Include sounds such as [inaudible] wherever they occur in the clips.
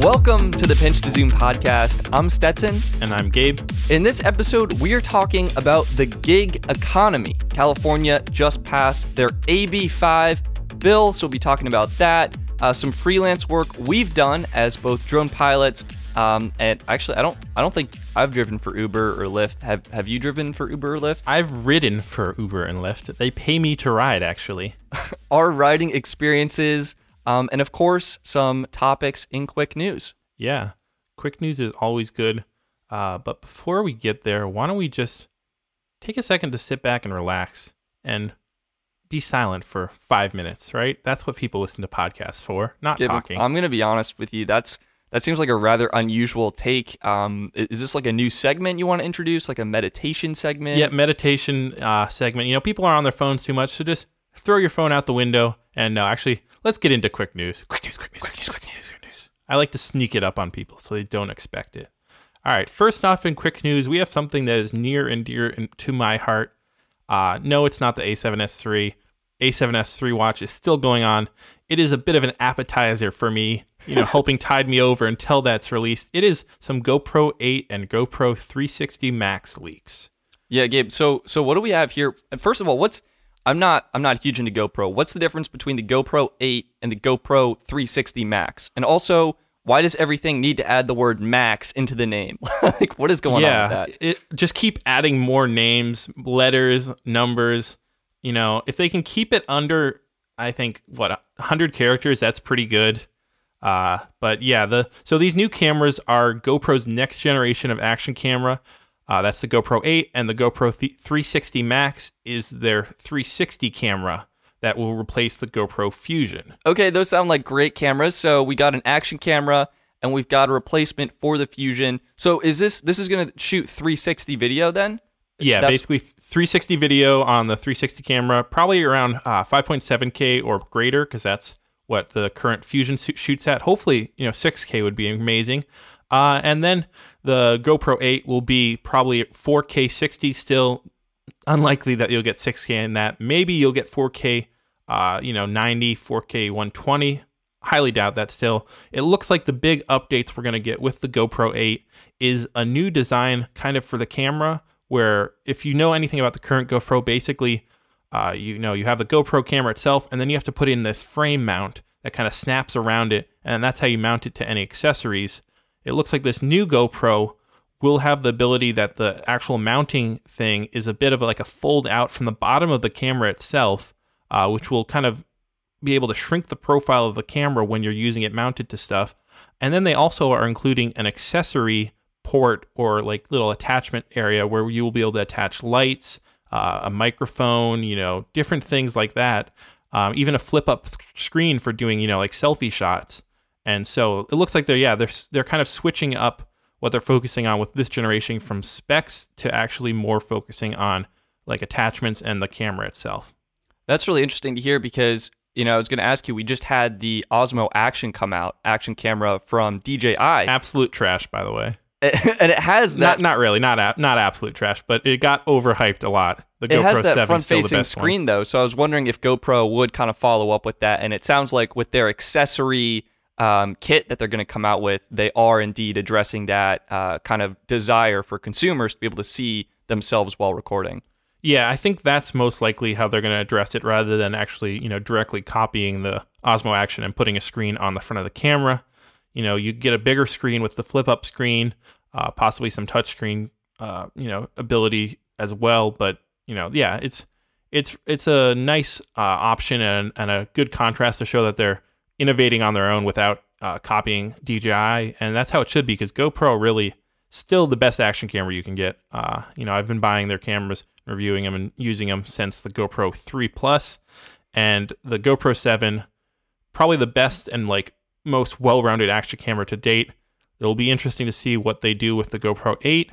Welcome to the Pinch to Zoom podcast. I'm Stetson. And I'm Gabe. In this episode, we are talking about the gig economy. California just passed their AB5 bill, so we'll be talking about that. Uh, some freelance work we've done as both drone pilots. Um, and actually, I don't, I don't think I've driven for Uber or Lyft. Have Have you driven for Uber or Lyft? I've ridden for Uber and Lyft. They pay me to ride, actually. [laughs] Our riding experiences um, and of course, some topics in quick news. Yeah, quick news is always good. Uh, but before we get there, why don't we just take a second to sit back and relax and be silent for five minutes, right? That's what people listen to podcasts for, not talking. I'm going to be honest with you. That's that seems like a rather unusual take. Um, is this like a new segment you want to introduce, like a meditation segment? Yeah, meditation uh, segment. You know, people are on their phones too much, so just throw your phone out the window and uh, actually let's get into quick news. Quick news, quick news, quick news, quick news, quick news. I like to sneak it up on people so they don't expect it. All right, first off, in quick news, we have something that is near and dear to my heart. Uh, no, it's not the A7S3. A7S3 watch is still going on. It is a bit of an appetizer for me, you know, [laughs] helping tide me over until that's released. It is some GoPro 8 and GoPro 360 Max leaks. Yeah, Gabe. So, so what do we have here? First of all, what's I'm not I'm not huge into GoPro. What's the difference between the GoPro 8 and the GoPro 360 Max? And also, why does everything need to add the word Max into the name? [laughs] like, what is going yeah, on with that? It, just keep adding more names, letters, numbers. You know, if they can keep it under, I think what 100 characters, that's pretty good. Uh, but yeah, the so these new cameras are GoPro's next generation of action camera. Uh, that's the GoPro 8, and the GoPro 360 Max is their 360 camera that will replace the GoPro Fusion. Okay, those sound like great cameras. So we got an action camera and we've got a replacement for the Fusion. So is this this is going to shoot 360 video then? Yeah, That's... basically 360 video on the 360 camera, probably around uh, 5.7K or greater, because that's what the current Fusion shoots at. Hopefully, you know, 6K would be amazing. Uh, and then the GoPro 8 will be probably 4K 60 still. Unlikely that you'll get 6K in that. Maybe you'll get 4K, uh, you know, 90, 4K 120. Highly doubt that still. It looks like the big updates we're going to get with the GoPro 8 is a new design kind of for the camera where if you know anything about the current GoPro, basically, uh, you know, you have the GoPro camera itself and then you have to put in this frame mount that kind of snaps around it. And that's how you mount it to any accessories it looks like this new GoPro will have the ability that the actual mounting thing is a bit of like a fold out from the bottom of the camera itself, uh, which will kind of be able to shrink the profile of the camera when you're using it mounted to stuff. And then they also are including an accessory port or like little attachment area where you will be able to attach lights, uh, a microphone, you know, different things like that. Um, even a flip up screen for doing, you know, like selfie shots. And so it looks like they're yeah they're they're kind of switching up what they're focusing on with this generation from specs to actually more focusing on like attachments and the camera itself. That's really interesting to hear because you know I was going to ask you we just had the Osmo Action come out action camera from DJI. Absolute trash, by the way. [laughs] and it has that not, not really not not absolute trash, but it got overhyped a lot. The it GoPro has that front-facing screen one. though, so I was wondering if GoPro would kind of follow up with that. And it sounds like with their accessory um, kit that they're going to come out with, they are indeed addressing that uh, kind of desire for consumers to be able to see themselves while recording. Yeah, I think that's most likely how they're going to address it rather than actually, you know, directly copying the Osmo Action and putting a screen on the front of the camera. You know, you get a bigger screen with the flip up screen, uh, possibly some touchscreen, uh, you know, ability as well. But you know, yeah, it's it's it's a nice uh, option and, and a good contrast to show that they're innovating on their own without uh, copying DJI, and that's how it should be because GoPro really still the best action camera you can get. Uh, you know, I've been buying their cameras, reviewing them, and using them since the GoPro 3 Plus, and the GoPro 7, probably the best and like most well-rounded action camera to date. It'll be interesting to see what they do with the GoPro 8.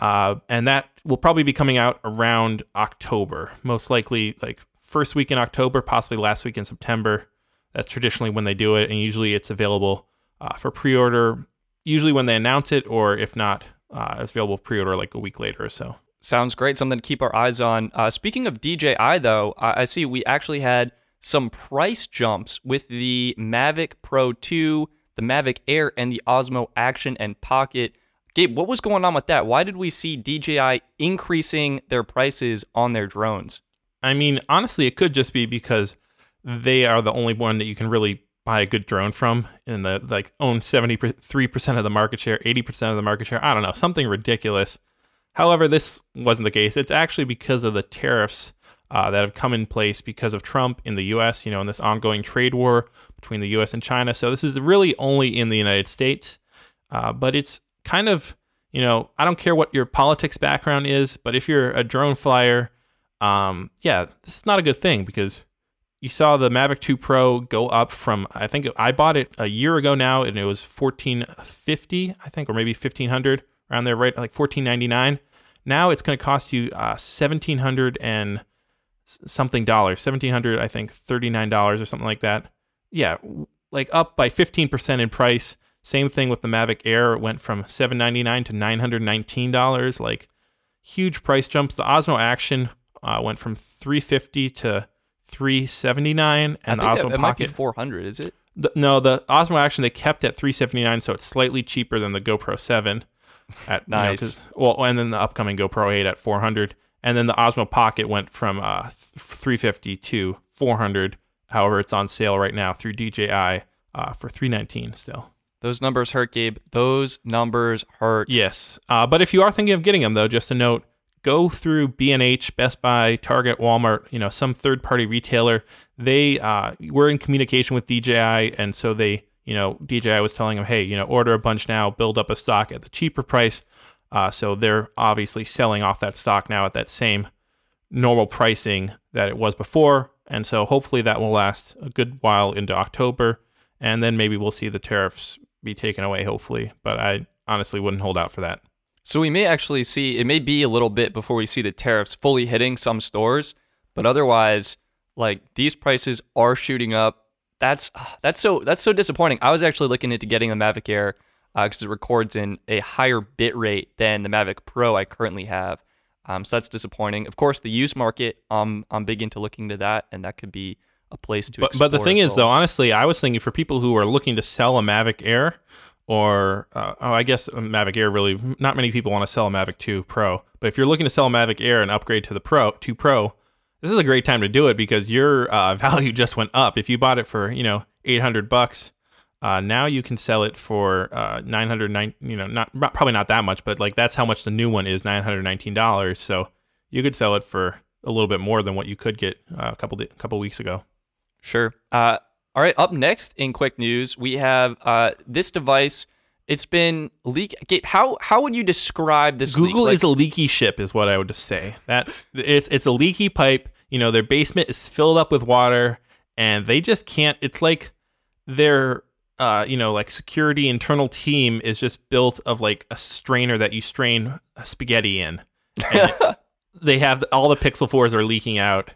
Uh, and that will probably be coming out around October, most likely like first week in October, possibly last week in September. That's traditionally when they do it, and usually it's available uh, for pre-order. Usually when they announce it, or if not, uh, it's available pre-order like a week later or so. Sounds great. Something to keep our eyes on. Uh, speaking of DJI, though, I see we actually had some price jumps with the Mavic Pro 2, the Mavic Air and the Osmo Action and Pocket. Gabe, what was going on with that? Why did we see DJI increasing their prices on their drones? I mean, honestly, it could just be because they are the only one that you can really buy a good drone from and the like own 73% of the market share, 80% of the market share. I don't know, something ridiculous. However, this wasn't the case. It's actually because of the tariffs uh, that have come in place because of Trump in the U.S., you know, in this ongoing trade war between the U.S. and China. So this is really only in the United States, uh, but it's kind of, you know, I don't care what your politics background is, but if you're a drone flyer, um, yeah, this is not a good thing because you saw the Mavic 2 Pro go up from I think I bought it a year ago now and it was 1450 I think or maybe 1500 around there right like 1499 now it's going to cost you uh, 1700 and something dollars 1700 I think 39 dollars or something like that. Yeah like up by 15% in price. Same thing with the Mavic Air it went from 799 to 919 dollars like huge price jumps. The Osmo Action uh, went from 350 to 379 and the Osmo it, it Pocket. 400 is it? The, no the Osmo Action they kept at 379 so it's slightly cheaper than the GoPro 7 at nice you know, well and then the upcoming GoPro 8 at 400 and then the Osmo Pocket went from uh, 350 to 400 however it's on sale right now through DJI uh, for 319 still. Those numbers hurt Gabe. Those numbers hurt. Yes. Uh, but if you are thinking of getting them though just a note go through B&H, Best Buy, Target, Walmart, you know, some third-party retailer. They uh, were in communication with DJI, and so they, you know, DJI was telling them, hey, you know, order a bunch now, build up a stock at the cheaper price. Uh, so they're obviously selling off that stock now at that same normal pricing that it was before, and so hopefully that will last a good while into October, and then maybe we'll see the tariffs be taken away, hopefully. But I honestly wouldn't hold out for that. So we may actually see it may be a little bit before we see the tariffs fully hitting some stores, but otherwise, like these prices are shooting up. That's that's so that's so disappointing. I was actually looking into getting the Mavic Air because uh, it records in a higher bit rate than the Mavic Pro I currently have. Um, so that's disappointing. Of course, the used market, um, I'm big into looking to that, and that could be a place to. But, but the thing is, though, honestly, I was thinking for people who are looking to sell a Mavic Air, or uh, oh, I guess Mavic Air really not many people want to sell a Mavic 2 Pro. But if you're looking to sell a Mavic Air and upgrade to the Pro 2 Pro, this is a great time to do it because your uh, [laughs] value just went up. If you bought it for you know 800 bucks, uh, now you can sell it for uh, 909. You know, not probably not that much, but like that's how much the new one is 919 dollars. So you could sell it for a little bit more than what you could get uh, a couple a couple weeks ago. Sure. Uh, all right, up next in quick news, we have uh, this device. It's been leak. How how would you describe this? Google? Like, is a leaky ship, is what I would just say. That it's it's a leaky pipe. You know, their basement is filled up with water, and they just can't. It's like their uh, you know, like security internal team is just built of like a strainer that you strain spaghetti in. [laughs] they have all the Pixel fours are leaking out.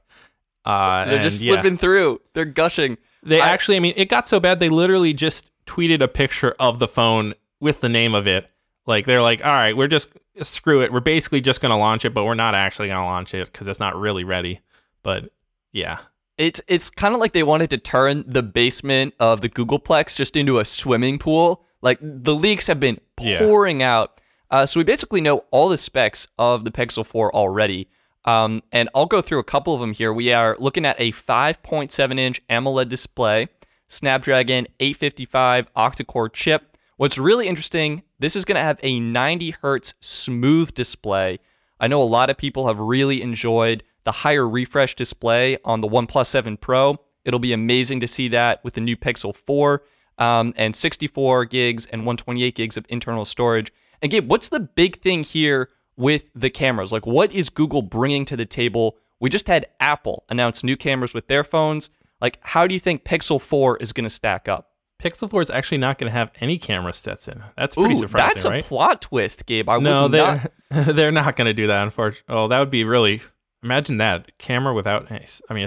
Uh, They're just slipping yeah. through. They're gushing. They I, actually, I mean, it got so bad they literally just tweeted a picture of the phone with the name of it. Like they're like, all right, we're just screw it. We're basically just going to launch it, but we're not actually going to launch it because it's not really ready. But yeah, it's it's kind of like they wanted to turn the basement of the Googleplex just into a swimming pool. Like the leaks have been pouring yeah. out. Uh, so we basically know all the specs of the Pixel 4 already. Um, and I'll go through a couple of them here. We are looking at a 5.7 inch AMOLED display, Snapdragon 855 octa-core chip. What's really interesting, this is going to have a 90 hertz smooth display. I know a lot of people have really enjoyed the higher refresh display on the OnePlus 7 Pro. It'll be amazing to see that with the new Pixel 4 um, and 64 gigs and 128 gigs of internal storage. And Gabe, what's the big thing here with the cameras? Like, what is Google bringing to the table? We just had Apple announce new cameras with their phones. Like, how do you think Pixel 4 is going to stack up? Pixel 4 is actually not going to have any camera sets in. That's pretty Ooh, surprising, That's a right? plot twist, Gabe. I no, was [laughs] they're, not. they're not going to do that, unfortunately. Oh, that would be really. Imagine that camera without. I mean,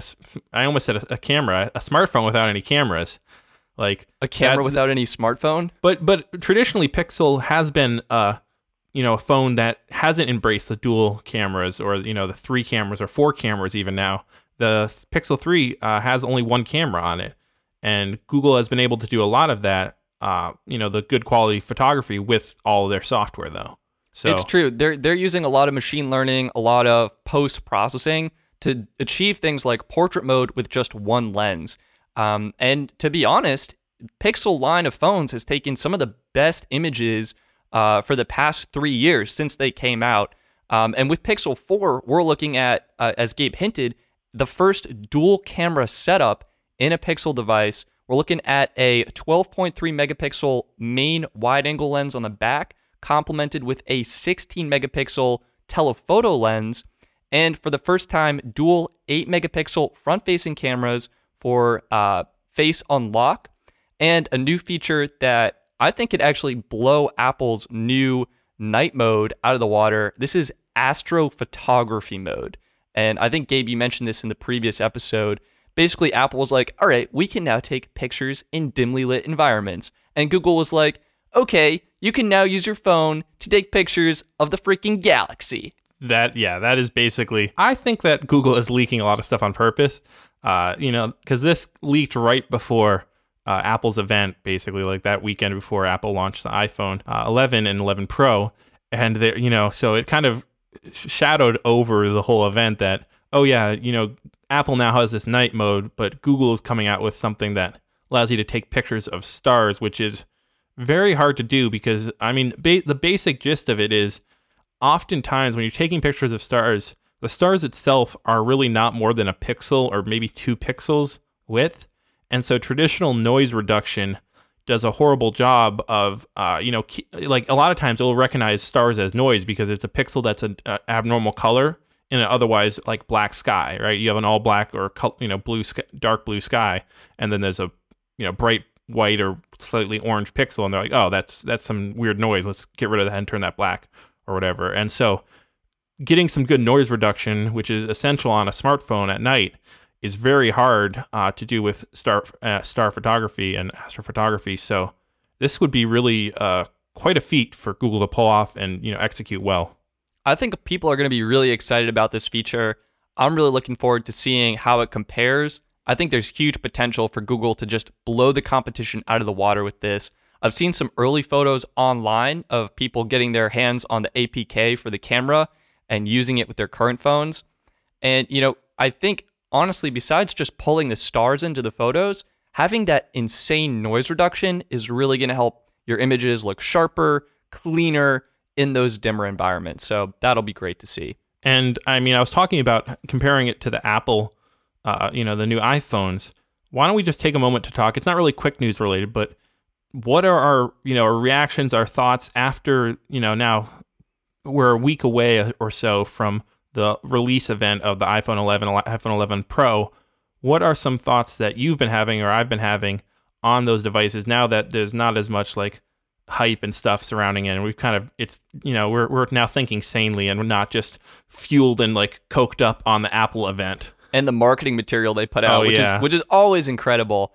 I almost said a, a camera, a smartphone without any cameras. Like a camera that, without any smartphone. But but traditionally, Pixel has been uh you know a phone that hasn't embraced the dual cameras or you know the three cameras or four cameras even now the pixel 3 uh, has only one camera on it and google has been able to do a lot of that uh, you know, the good quality photography with all their software though. So It's true. They're they're using a lot of machine learning, a lot of post processing to achieve things like portrait mode with just one lens. Um, and to be honest, Pixel line of phones has taken some of the best images uh, for the past three years since they came out. Um, and with Pixel 4, we're looking at, uh, as Gabe hinted, the first dual camera setup in a Pixel device. We're looking at a 12.3 megapixel main wide angle lens on the back, complemented with a 16 megapixel telephoto lens. And for the first time, dual 8 megapixel front facing cameras for uh, face unlock, and a new feature that I think could actually blow Apple's new night mode out of the water. This is astrophotography mode. And I think, Gabe, you mentioned this in the previous episode. Basically, Apple was like, all right, we can now take pictures in dimly lit environments. And Google was like, okay, you can now use your phone to take pictures of the freaking galaxy. That yeah, that is basically. I think that Google is leaking a lot of stuff on purpose. Uh, you know, because this leaked right before uh, Apple's event, basically like that weekend before Apple launched the iPhone uh, 11 and 11 Pro, and there, you know, so it kind of shadowed over the whole event that oh yeah, you know, Apple now has this night mode, but Google is coming out with something that allows you to take pictures of stars, which is very hard to do because I mean, ba- the basic gist of it is oftentimes when you're taking pictures of stars, the stars itself are really not more than a pixel or maybe two pixels width. And so traditional noise reduction does a horrible job of, uh, you know, like a lot of times it will recognize stars as noise because it's a pixel that's an abnormal color in an otherwise like black sky, right? You have an all black or you know blue, sky, dark blue sky, and then there's a you know bright white or slightly orange pixel, and they're like, oh, that's that's some weird noise. Let's get rid of that and turn that black or whatever. And so, getting some good noise reduction, which is essential on a smartphone at night, is very hard uh, to do with star uh, star photography and astrophotography. So this would be really uh, quite a feat for Google to pull off and you know execute well. I think people are going to be really excited about this feature. I'm really looking forward to seeing how it compares. I think there's huge potential for Google to just blow the competition out of the water with this. I've seen some early photos online of people getting their hands on the APK for the camera and using it with their current phones. And, you know, I think honestly, besides just pulling the stars into the photos, having that insane noise reduction is really going to help your images look sharper, cleaner in those dimmer environments. So that'll be great to see. And I mean, I was talking about comparing it to the Apple, uh, you know, the new iPhones. Why don't we just take a moment to talk? It's not really quick news related, but what are our, you know, our reactions, our thoughts after, you know, now we're a week away or so from the release event of the iPhone 11, iPhone 11 Pro, what are some thoughts that you've been having or I've been having on those devices now that there's not as much like hype and stuff surrounding it and we've kind of it's you know we're we're now thinking sanely and we're not just fueled and like coked up on the Apple event and the marketing material they put out oh, which yeah. is which is always incredible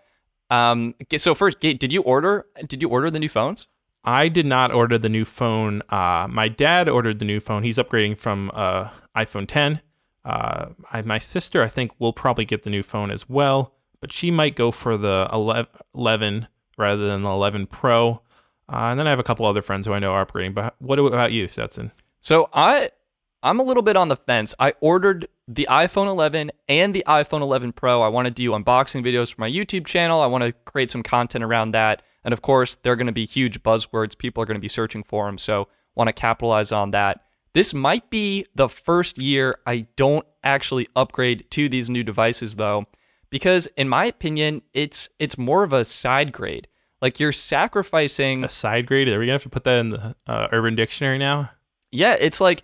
um so first did you order did you order the new phones I did not order the new phone. Uh, my dad ordered the new phone. He's upgrading from uh, iPhone 10. Uh, I, my sister, I think, will probably get the new phone as well, but she might go for the 11 rather than the 11 Pro. Uh, and then I have a couple other friends who I know are upgrading. But what about you, Stetson? So I, I'm a little bit on the fence. I ordered the iPhone 11 and the iPhone 11 Pro. I want to do unboxing videos for my YouTube channel. I want to create some content around that. And of course, they're going to be huge buzzwords. People are going to be searching for them. So want to capitalize on that. This might be the first year I don't actually upgrade to these new devices though, because in my opinion, it's it's more of a side grade. Like you're sacrificing a side grade. Are we gonna have to put that in the uh, Urban Dictionary now? Yeah, it's like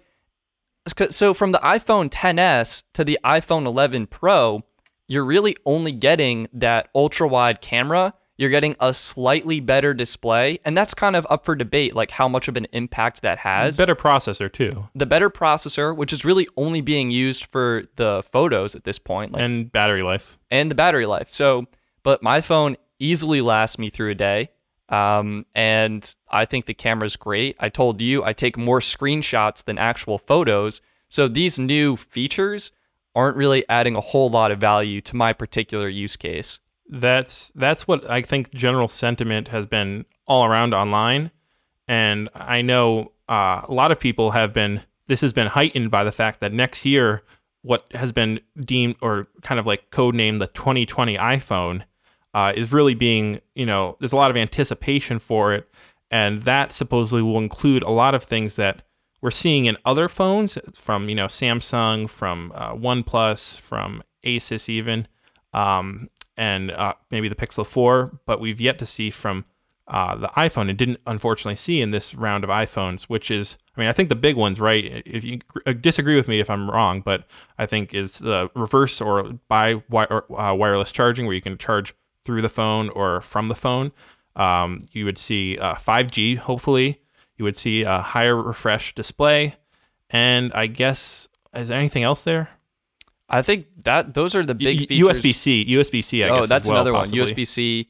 so from the iPhone 10s to the iPhone 11 Pro, you're really only getting that ultra wide camera you're getting a slightly better display, and that's kind of up for debate, like how much of an impact that has. Better processor too. The better processor, which is really only being used for the photos at this point, like, and battery life, and the battery life. So, but my phone easily lasts me through a day. Um, and I think the camera's great. I told you I take more screenshots than actual photos. So these new features aren't really adding a whole lot of value to my particular use case that's that's what I think general sentiment has been all around online, and I know uh, a lot of people have been. This has been heightened by the fact that next year, what has been deemed or kind of like codenamed the 2020 iPhone, uh, is really being you know there's a lot of anticipation for it, and that supposedly will include a lot of things that we're seeing in other phones from you know Samsung, from uh, OnePlus, from Asus even, um, and uh, maybe the Pixel 4, but we've yet to see from uh, the iPhone and didn't unfortunately see in this round of iPhones, which is, I mean, I think the big ones, right? If you uh, disagree with me if I'm wrong, but I think is the reverse or by uh, wireless charging, where you can charge through the phone or from the phone. Um, you would see 5G, uh, hopefully. You would see a higher refresh display, and I guess is there anything else there? I think that those are the big features. USB C, USB C. oh, guess. that's well, another possibly. one. USB C.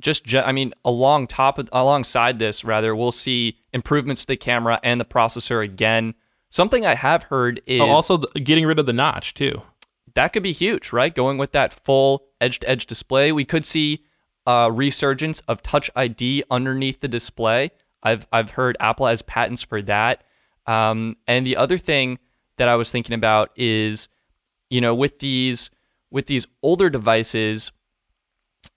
Just, I mean, along top of, alongside this, rather, we'll see improvements to the camera and the processor again. Something I have heard is oh, also the, getting rid of the notch too. That could be huge, right? Going with that full edge-to-edge display, we could see a resurgence of Touch ID underneath the display. I've I've heard Apple has patents for that. Um, and the other thing that I was thinking about is you know, with these with these older devices,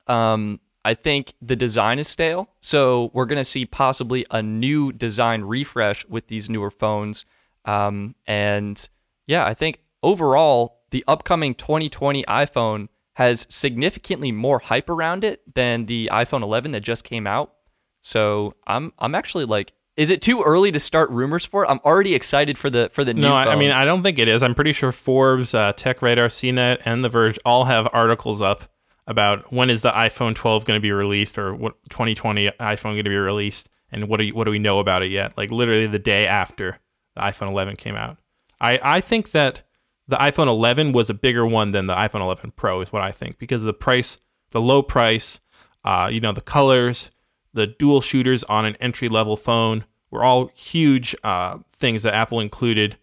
um, I think the design is stale. So we're going to see possibly a new design refresh with these newer phones. Um, and yeah, I think overall, the upcoming 2020 iPhone has significantly more hype around it than the iPhone 11 that just came out. So I'm I'm actually like is it too early to start rumors for it? I'm already excited for the for the new. No, phone. I mean I don't think it is. I'm pretty sure Forbes, uh, Tech Radar, CNET, and The Verge all have articles up about when is the iPhone 12 going to be released or what 2020 iPhone going to be released, and what do you, what do we know about it yet? Like literally the day after the iPhone 11 came out. I I think that the iPhone 11 was a bigger one than the iPhone 11 Pro is what I think because the price, the low price, uh, you know, the colors the dual shooters on an entry level phone were all huge uh, things that Apple included.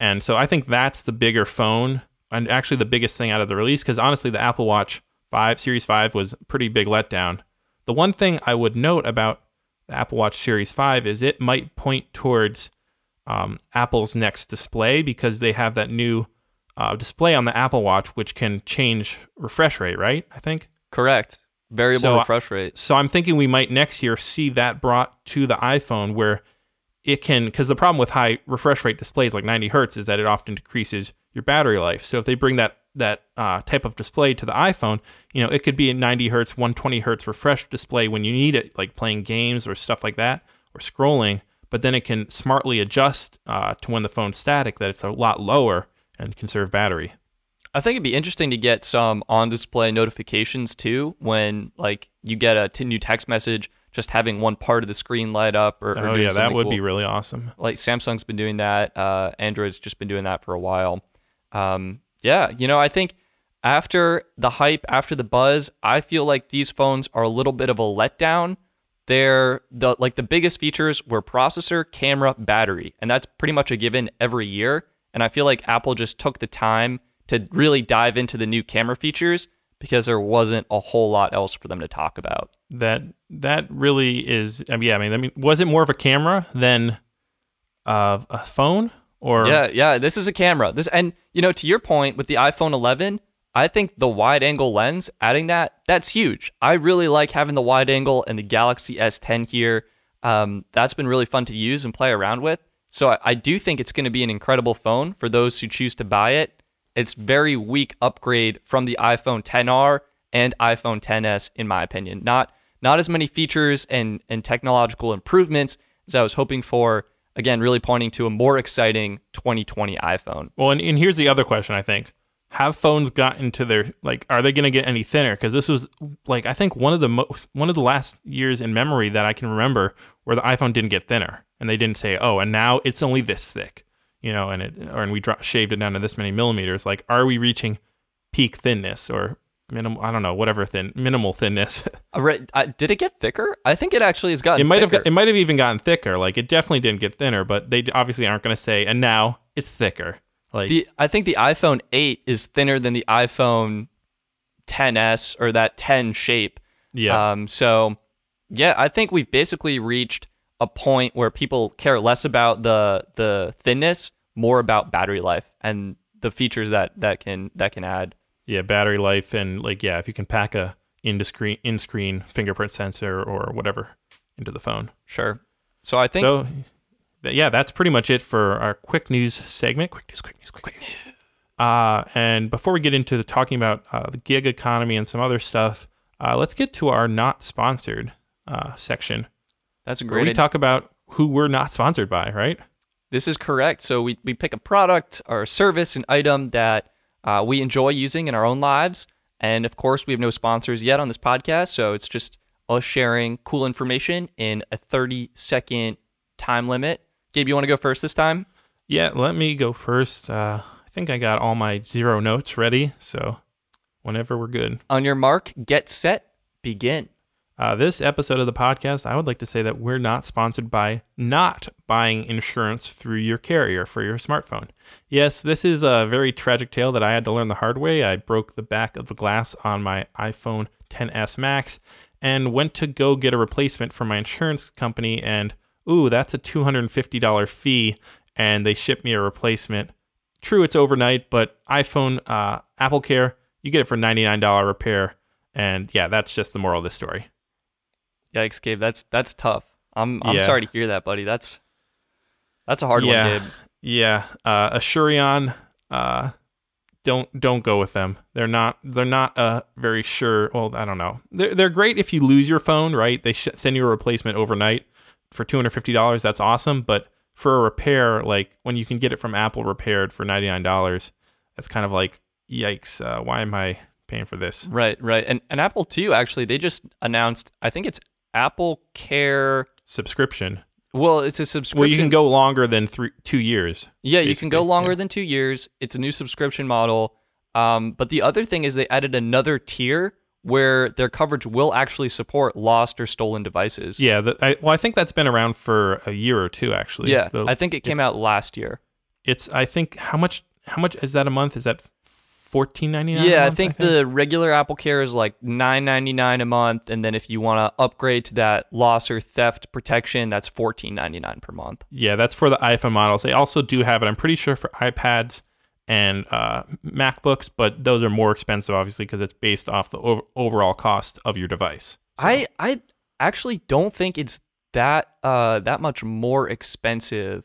And so I think that's the bigger phone and actually the biggest thing out of the release because honestly, the Apple Watch 5 Series 5 was pretty big letdown. The one thing I would note about the Apple Watch Series 5 is it might point towards um, Apple's next display because they have that new uh, display on the Apple Watch which can change refresh rate, right? I think. Correct. Variable So, refresh rate. So I'm thinking we might next year see that brought to the iPhone where it can, because the problem with high refresh rate displays like 90 hertz is that it often decreases your battery life. So if they bring that that uh, type of display to the iPhone, you know, it could be a 90 hertz, 120 hertz refresh display when you need it, like playing games or stuff like that, or scrolling. But then it can smartly adjust uh, to when the phone's static that it's a lot lower and conserve battery. I think it'd be interesting to get some on-display notifications too when like you get a t- new text message, just having one part of the screen light up. Or, or Oh yeah, that would cool. be really awesome. like Samsung's been doing that. Uh, Android's just been doing that for a while. Um, yeah, you know, I think after the hype, after the buzz, I feel like these phones are a little bit of a letdown. They're the like the biggest features were processor, camera, battery, and that's pretty much a given every year. And I feel like Apple just took the time to really dive into the new camera features because there wasn't a whole lot else for them to talk about. that that really is I mean, yeah i mean i mean was it more of a camera than uh, a phone or Yeah, yeah. This is a camera. This and you know, to your point with the iPhone 11, I think the wide angle lens, adding that, that's huge. I really like having the wide angle and the Galaxy S10 here. Um, that's been really fun to use and play around with. So I, I do think it's going to be an incredible phone for those who choose to buy it. It's very weak upgrade from the iPhone 10R and iPhone 10s, in my opinion. Not not as many features and and technological improvements as I was hoping for again, really pointing to a more exciting 2020 iPhone. well and, and here's the other question i think have phones gotten to their like are they going to get any thinner because this was like i think one of the most one of the last years in memory that i can remember where the iphone didn't get thinner and they didn't say oh and now it's only this thick you know and it or and we dro- shaved it down to this many millimeters like are we reaching peak thinness or minimal i don't know whatever thin minimal thinness [laughs] I- did it get thicker? I think it actually has gotten it might have thicker. got, it might have even gotten thicker like it definitely didn't get thinner but they obviously aren't going to say and now it's thicker like the, I think the iPhone 8 is thinner than the iPhone 10s or that 10 shape. Yeah. Um, so yeah, I think we've basically reached a point where people care less about the the thinness, more about battery life and the features that that can that can add. yeah, battery life and like yeah, if you can pack a in screen in screen fingerprint sensor or whatever into the phone. Sure. So I think So yeah, that's pretty much it for our quick news segment. Quick news, quick news, quick news. Uh, and before we get into the talking about uh, the gig economy and some other stuff, uh, let's get to our not sponsored uh, section that's a great. we idea. talk about who we're not sponsored by, right? This is correct. So we, we pick a product or a service, an item that uh, we enjoy using in our own lives. And of course, we have no sponsors yet on this podcast. So it's just us sharing cool information in a 30 second time limit. Gabe, you want to go first this time? Yeah, let me go first. Uh, I think I got all my zero notes ready, so whenever we're good. On your mark, get set, begin. Uh, this episode of the podcast, I would like to say that we're not sponsored by not buying insurance through your carrier for your smartphone. Yes, this is a very tragic tale that I had to learn the hard way. I broke the back of the glass on my iPhone 10s Max and went to go get a replacement from my insurance company, and ooh, that's a $250 fee, and they shipped me a replacement. True, it's overnight, but iPhone, uh, Apple Care, you get it for $99 repair. And yeah, that's just the moral of this story. Yikes, Gabe. That's that's tough. I'm I'm Yeah. sorry to hear that, buddy. That's that's a hard yeah, one, Gabe. Yeah, uh, Asurion, uh, don't don't go with them. They're not they're not uh very sure. Well, I don't know. They're they're great if you lose your phone, right? They sh- send you a replacement overnight for two hundred fifty dollars. That's awesome. But for a repair, like when you can get it from Apple repaired for ninety nine dollars, that's kind of like yikes. Uh, why am I paying for this? Right, right. And and Apple too, actually, they just announced I think it's Apple Care Subscription. well, it's a subscription. Well, you can go longer than three two years. Yeah, you can go longer yeah. than two years. It's a new subscription model. Um, but the other thing is they added another tier where their coverage will actually support lost or stolen devices. Yeah, the, I, well, I think that's been around for a year or two actually. Yeah, The- I think it came out last year. it's I think how much how much is that a month? Is that fourteen ninety nine? Yeah, I think, the regular Apple Care is like nine ninety nine a month, and then if you want to upgrade to that loss or theft protection, that's fourteen ninety nine per month. yeah that's for the iPhone models. They also do have it. I'm pretty sure for iPads and uh, MacBooks, but those are more expensive obviously because it's based off the over- overall cost of your device. So- I I actually don't think it's that uh that much more expensive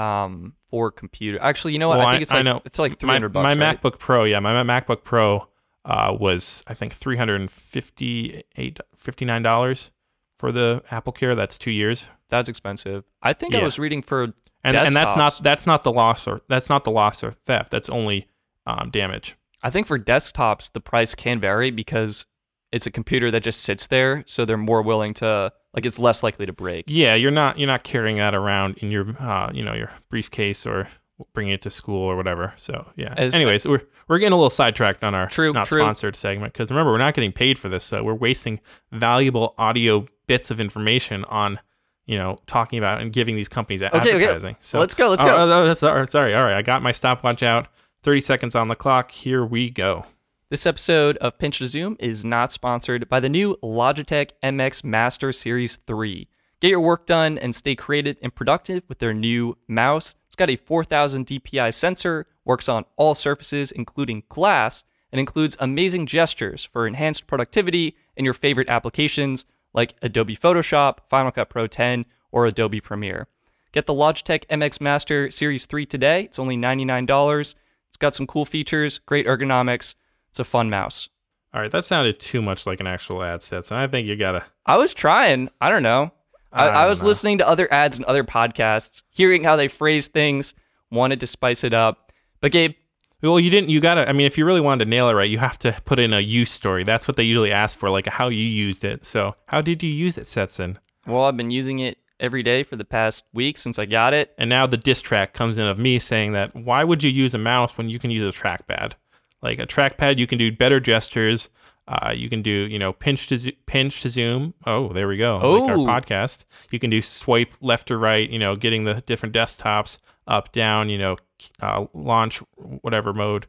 um for computer. Actually, you know what? Well, I think it's like I know it's like 300 my, bucks. My right? MacBook Pro, yeah, my MacBook Pro uh, was I think three hundred and fifty eight fifty nine dollars for the Apple Care. That's two years. That's expensive. I think I was reading for and and that's not that's not the loss or that's not the loss or theft. That's only um, damage. I think for desktops the price can vary because it's a computer that just sits there, so they're more willing to like it's less likely to break. Yeah, you're not you're not carrying that around in your uh, you know your briefcase or bringing it to school or whatever. So yeah. As- Anyways, we're we're getting a little sidetracked on our True, not true. sponsored segment because remember we're not getting paid for this, so we're wasting valuable audio bits of information on you know talking about and giving these companies okay. advertising. So Let's go, let's Oh, go. oh, oh, sorry, sorry. All right, I got my stopwatch out. Thirty seconds on the clock. Here we go. This episode of Pinch to Zoom is not sponsored by the new Logitech MX Master Series 3. Get your work done and stay creative and productive with their new mouse. It's got a 4000 DPI sensor, works on all surfaces, including glass, and includes amazing gestures for enhanced productivity in your favorite applications like Adobe Photoshop, Final Cut Pro 10, or Adobe Premiere. Get the Logitech MX Master Series 3 today. It's only $99. It's got some cool features, great ergonomics. It's a fun mouse. All right, that sounded too much like an actual ad set, and I think you gotta. I was trying. I don't know. I, I I, don't was know. listening to other ads and other podcasts, hearing how they phrase things, wanted to spice it up. But Gabe, Well, you didn't. You gotta. I mean, if you really wanted to nail it right, you have to put in a use story. That's what they usually ask for, like how you used it. So, how did you use it, Stetson? well, I've been using it every day for the past week since I got it. And now the diss track comes in of me saying that why would you use a mouse when you can use a trackpad? Like a trackpad, you can do better gestures. Uh, you can do, you know, pinch to zo- pinch to zoom. Oh, there we go. Like Oh. our podcast. You can do swipe left or right. You know, getting the different desktops up, down. You know, uh, launch whatever mode.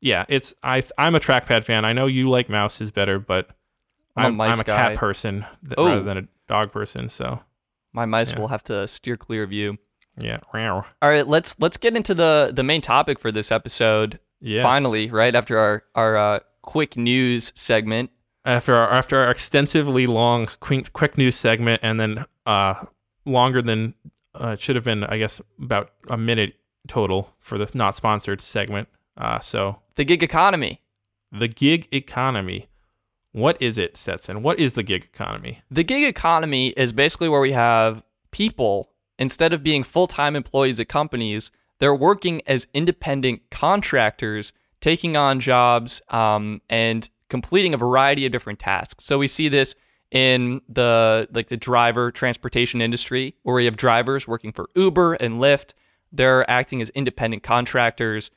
yeah, it's I I'm a trackpad fan. I know you like mouses better, but I'm a I'm, mice I'm a cat person th- Oh. rather than a dog person. So My mice Yeah. will have to steer clear of you. yeah, All right, let's let's get into the the main topic for this episode. Yes. Finally, right after our our uh, quick news segment. after our after our extensively long quick, quick news segment, and then uh longer than uh, it should have been, I guess, about a minute total for the not sponsored segment. Uh, so The gig economy. the gig economy. What is it, Stetson? What is the gig economy? The gig economy is basically where we have people, instead of being full time employees at companies, they're working as independent contractors, taking on jobs um, and completing a variety of different tasks. So we see this in the like the driver transportation industry, where we have drivers working for Uber and Lyft. They're acting as independent contractors,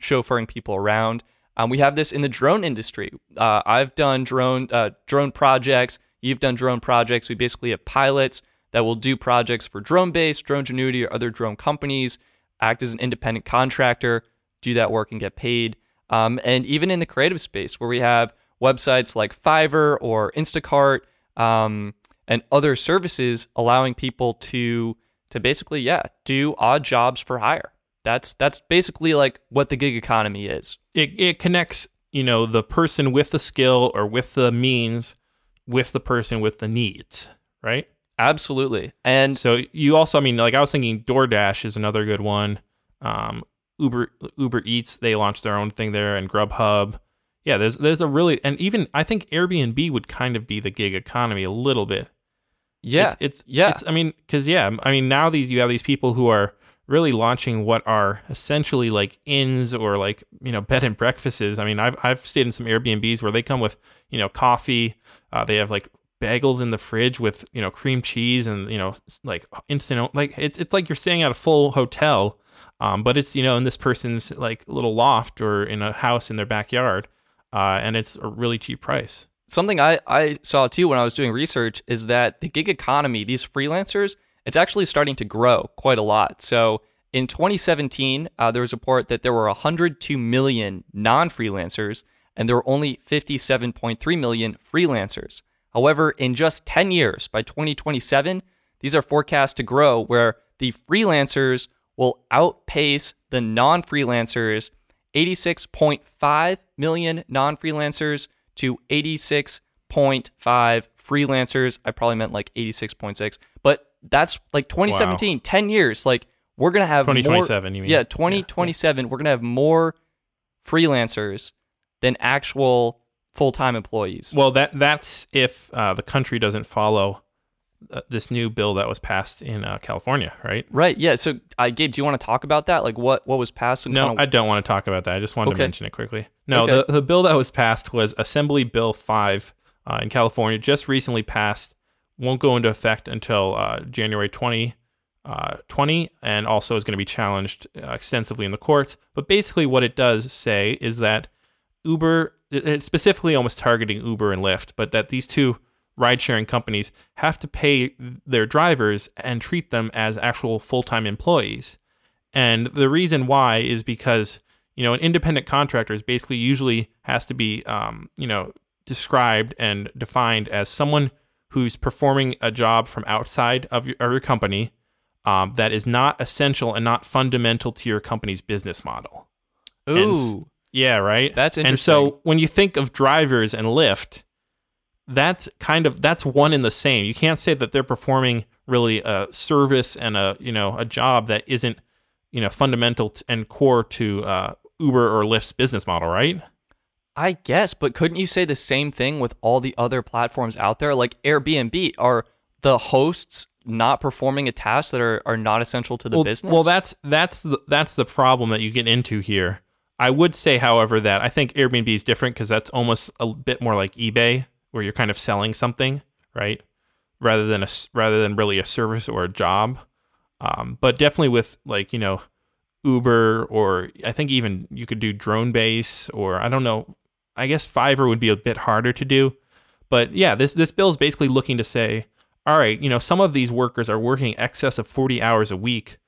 chauffeuring people around. Um, we have this in the drone industry. Uh, I've done drone uh, drone projects. You've done drone projects. We basically have pilots that will do projects for Drone Base, Drone Genuity, or other drone companies. Act as an independent contractor, do that work and get paid. Um, and even in the creative space, where we have websites like Fiverr or Instacart um, and other services allowing people to to basically yeah do odd jobs for hire. That's that's basically like what the gig economy is. It it connects, you know, the person with the skill or with the means with the person with the needs, right? Absolutely. And So you also, I mean, like I was thinking, DoorDash is another good one. Um, Uber Uber Eats, they launched their own thing there, and Grubhub. Yeah, there's there's a really, and even I think Airbnb would kind of be the gig economy a little bit. yeah, it's, it's yeah. It's, I mean, because yeah, I mean now these you have these people who are really launching what are essentially like inns or like you know [laughs] bed and breakfasts. I mean, I've I've stayed in some Airbnbs where they come with you know coffee. Uh, they have like bagels in the fridge with you know cream cheese and you know like instant like it's it's like you're staying at a full hotel. Um, but it's you know in this person's like little loft or in a house in their backyard, uh, and it's a really cheap price. something I, I saw too when I was doing research is that the gig economy, these freelancers, it's actually starting to grow quite a lot. So in 2017, uh, there was a report that there were 102 million non freelancers and there were only 57.3 million freelancers. However, in just 10 years, by 2027, these are forecast to grow where the freelancers will outpace the non freelancers 86.5 million non freelancers to 86.5 freelancers. I probably meant like 86.6, but that's like 2017, 10 years. Like we're going to have more- 2027, you mean? Yeah, Yeah, 2027, we're going to have more freelancers than actual full time employees. Well, that that's if uh, the country doesn't follow uh, this new bill that was passed in uh, California, right? right. Yeah. So, Gabe, do you want to talk about that? Like what, what was passed? No, kinda- I don't want to talk about that. I just wanted Okay. to mention it quickly. No, Okay. the, the bill that was passed was Assembly Bill 5 uh, in California, just recently passed. Won't go into effect until uh, January 20, uh, 20, and also is going to be challenged uh, extensively in the courts. But basically, what it does say is that Uber, it's specifically almost targeting Uber and Lyft, but that these two ride sharing companies have to pay their drivers and treat them as actual full time employees. And the reason why is because, you know, an independent contractor is basically usually has to be, um, you know, described and defined as someone who's performing a job from outside of your, of your company um, that is not essential and not fundamental to your company's business model. Ooh. and Yeah, right. That's interesting. And so when you think of drivers and Lyft, that's kind of that's one in the same. You can't say that they're performing really a service and a you know a job that isn't you know fundamental and core to uh, Uber or Lyft's business model, right? I guess, but couldn't you say the same thing with all the other platforms out there? Like Airbnb, are the hosts not performing a task that are, are not essential to the well, business? Well, that's that's the, that's the problem that you get into here. I would say, however, that I think Airbnb is different because that's almost a bit more like eBay, where you're kind of selling something, right? Rather than a rather than really a service or a job. Um, but definitely with like you know Uber or I think even you could do Drone Base or I don't know. I guess Fiverr would be a bit harder to do. But yeah, this this bill is basically looking to say, all right, you know, some of these workers are working excess of 40 hours a week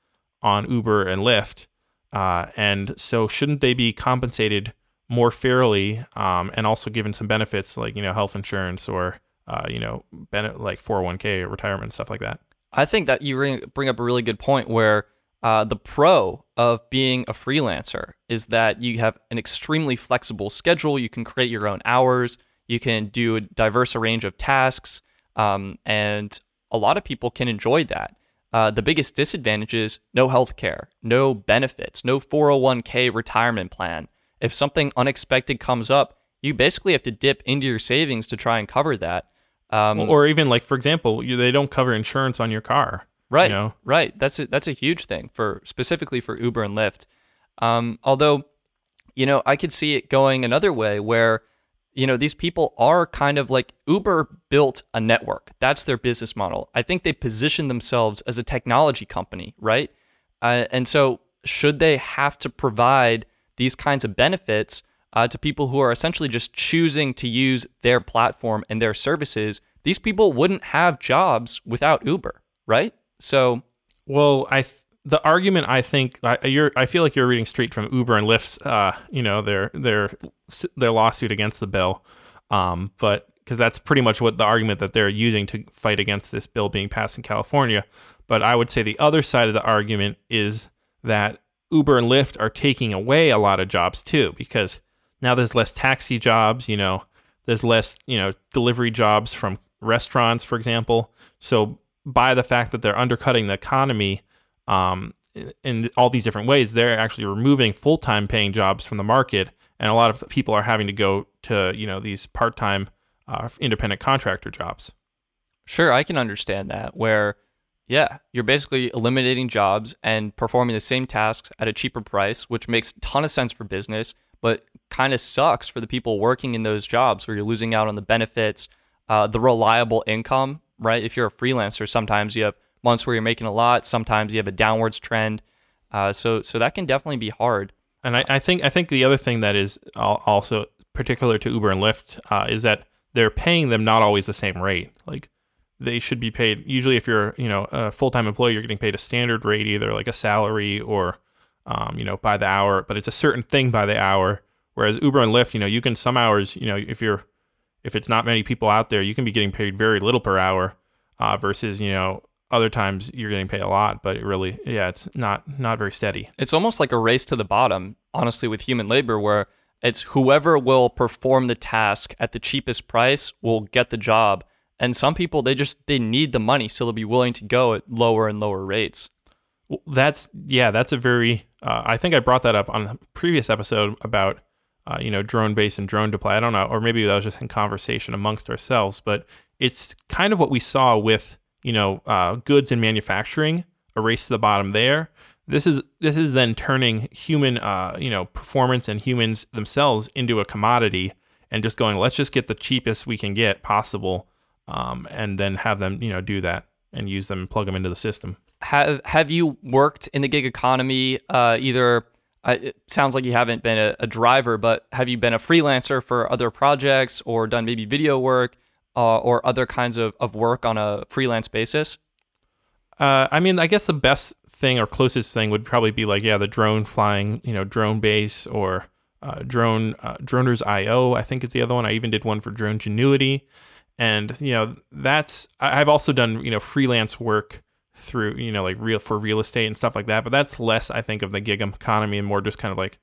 on Uber and Lyft. Uh, and so shouldn't they be compensated more fairly, um, and also given some benefits like you know health insurance or uh, you know ben- like 401k retirement stuff like that. I think that you bring up a really good point where uh, the pro of being a freelancer is that you have an extremely flexible schedule. You can create your own hours. You can do a diverse range of tasks, um, and a lot of people can enjoy that. Uh, the biggest disadvantage is no health care, no benefits, no 401k retirement plan. If something unexpected comes up, you basically have to dip into your savings to try and cover that. Um, or even like, for example, you, they don't cover insurance on your car. Right. You know? Right. That's a, that's a huge thing for specifically for Uber and Lyft. Um, although, you know, I could see it going another way where, you know, these people are kind of like Uber built a network. That's their business model. I think they position themselves as a technology company, right? Uh, and so, should they have to provide these kinds of benefits uh, to people who are essentially just choosing to use their platform and their services? These people wouldn't have jobs without Uber, right? So, well, I th- the argument I think I, you're I feel like you're reading straight from Uber and Lyft's uh, you know their their their lawsuit against the bill, um, but because that's pretty much what the argument that they're using to fight against this bill being passed in California. But I would say the other side of the argument is that Uber and Lyft are taking away a lot of jobs too, because now there's less taxi jobs, you know, there's less, you know, delivery jobs from restaurants, for example. So by the fact that they're undercutting the economy um, in all these different ways, they're actually removing full time paying jobs from the market, and a lot of people are having to go to you know these part time uh, independent contractor jobs. Sure, I can understand that. Where yeah, you're basically eliminating jobs and performing the same tasks at a cheaper price, which makes a ton of sense for business, but kind of sucks for the people working in those jobs where you're losing out on the benefits, uh, the reliable income right? If you're a freelancer, sometimes you have months where you're making a lot, sometimes you have a downwards trend. Uh, so so that can definitely be hard. And I, I think I think the other thing that is also particular to Uber and Lyft uh, is that they're paying them not always the same rate. Like they should be paid. Usually, if you're you know a full time employee, you're getting paid a standard rate, either like a salary or um, you know by the hour. But it's a certain thing by the hour. Whereas Uber and Lyft, you know, you can some hours, you know, if you're if it's not many people out there, you can be getting paid very little per hour uh, versus, you know, other times you're getting paid a lot, but it really, yeah, it's not not very steady. It's almost like a race to the bottom, honestly, with human labor, where it's whoever will perform the task at the cheapest price will get the job. And some people, they just they need the money, so they'll be willing to go at lower and lower rates. Well, that's yeah, that's a very. Uh, I think I brought that up on a previous episode about uh, you know, drone base and drone deploy. I don't know, or maybe that was just in conversation amongst ourselves, but it's kind of what we saw with you know uh, goods and manufacturing, a race to the bottom there. This is this is then turning human uh, you know performance and humans themselves into a commodity and just going let's just get the cheapest we can get possible um, and then have them you know do that and use them and plug them into the system. Have have you worked in the gig economy uh, either it sounds like you haven't been a, a, driver, but have you been a freelancer for other projects or done maybe video work uh, or other kinds of, of work on a freelance basis? Uh, I mean, I guess the best thing or closest thing would probably be like, yeah, the drone flying, you know, drone base or uh, drone uh, droners IO. I think it's the other one. I even did one for Drone Genuity, and you know, that's I've also done you know freelance work through you know like real for real estate and stuff like that but that's less i think of the gig economy and more just kind of like